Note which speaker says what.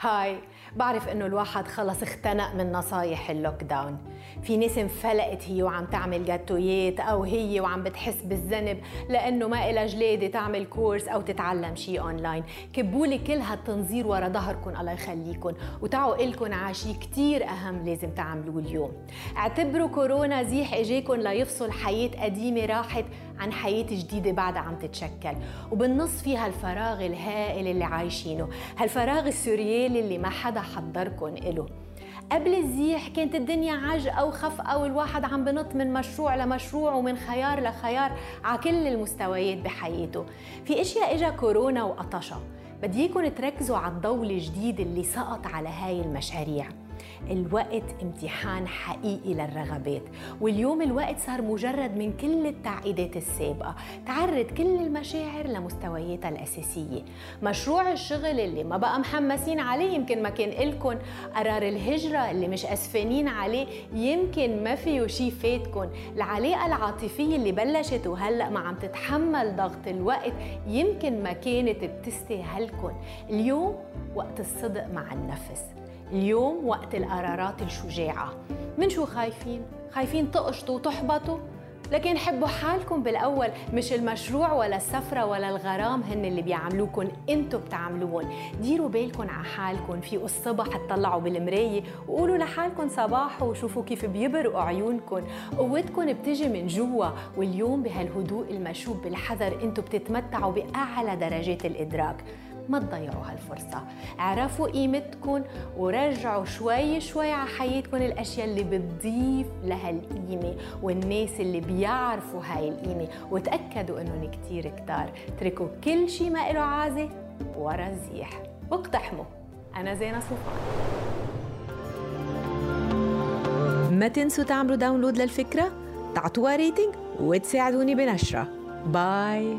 Speaker 1: هاي بعرف إنه الواحد خلص اختنق من نصايح ال lockdown في ناس انفلقت هي وعم تعمل جاتويات أو هي وعم بتحس بالذنب لأنه ما إلها جلادة تعمل course أو تتعلم شيء اونلاين كبوا لي كل هالتنظير ورا ظهركم الله يخليكم وتعوا إلكن شيء كثير أهم لازم تعملوه اليوم. اعتبروا كورونا زيح اجاكم ليفصل حياة قديمة راحت عن حياة جديدة بعدها عم تتشكل. وبالنص فيها الفراغ الهائل اللي عايشينه. هالفراغ السوريالي اللي ما حدا حضركن إله. قبل الزيح كانت الدنيا عجقة وخفقة والواحد عم بنط من مشروع لمشروع ومن خيار لخيار على كل المستويات بحياته. في أشياء إجا كورونا وقطشها. بدي تركزوا على الضوء الجديد اللي سقط على هاي المشاريع. الوقت امتحان حقيقي للرغبات. واليوم الوقت صار مجرد من كل التعقيدات السابقة. تعرض كل المشاعر لمستوياتها الأساسية. مشروع الشغل اللي ما بقى محمسين عليه يمكن ما كان إلكن. قرار الهجرة اللي مش أسفانين عليه يمكن ما فيه شي فاتكن. العلاقة العاطفية اللي بلشت وهلأ ما عم تتحمل ضغط الوقت يمكن ما كانت بتستاهلكن. اليوم وقت الصدق مع النفس. اليوم وقت القرارات الشجاعة. من شو خايفين؟ خايفين تقشطوا وتحبطوا؟ لكن حبوا حالكم بالأول مش المشروع ولا السفرة ولا الغرام هن اللي بيعملوكم انتو بتعملوهم ديروا بالكم على حالكم في الصبح تطلعوا بالمراية. وقولوا لحالكم صباح وشوفوا كيف بيبرقوا عيونكم قوتكم بتجي من جوا. واليوم بهالهدوء المشوب بالحذر انتو بتتمتعوا بأعلى درجات الإدراك. ما تضيعوا هالفرصة اعرفوا قيمتكم ورجعوا شوي شوي على حياتكم الأشياء اللي بتضيف لها القيمة والناس اللي بيعرفوا هاي القيمة. وتأكدوا أنهم كتير كتار. تركوا كل شيء ما له عازة ورا الزيح. واقتحموا. أنا زينة صوفان
Speaker 2: ما تنسوا تعملوا download للفكرة تعطوها rating وتساعدوني بنشره. باي